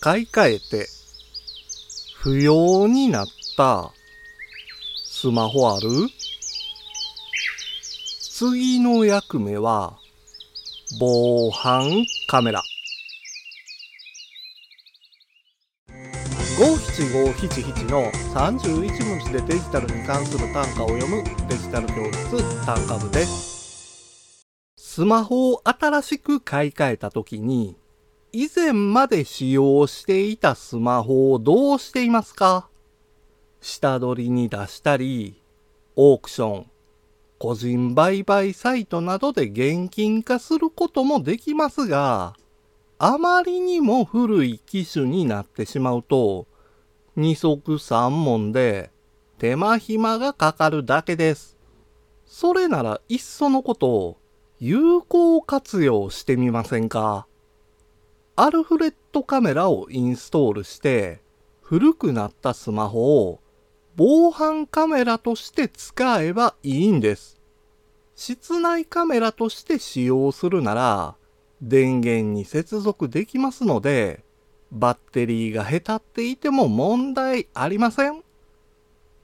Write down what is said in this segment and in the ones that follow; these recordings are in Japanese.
買い替えて不要になったスマホある？次の役目は防犯カメラ。五七五七七の31文字でデジタルに関する単価を読むデジタル教室単価部です。スマホを新しく買い替えた時に以前まで使用していたスマホをどうしていますか？下取りに出したり、オークション、個人売買サイトなどで現金化することもできますが、あまりにも古い機種になってしまうと、二足三門で手間暇がかかるだけです。それならいっそのことを有効活用してみませんか？アルフレッドカメラをインストールして古くなったスマホを防犯カメラとして使えばいいんです。室内カメラとして使用するなら電源に接続できますのでバッテリーがへたっていても問題ありません。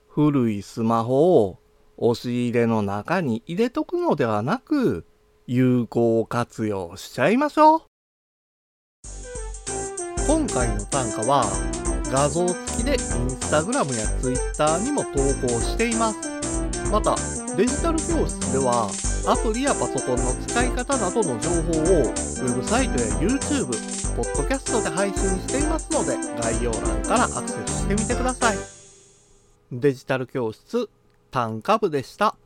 古いスマホを押し入れの中に入れとくのではなく有効活用しちゃいましょう。今回の単価は画像付きでインスタグラムやツイッターにも投稿しています。また、デジタル教室ではアプリやパソコンの使い方などの情報をウェブサイトや YouTube、ポッドキャストで配信していますので概要欄からアクセスしてみてください。デジタル教室単価部でした。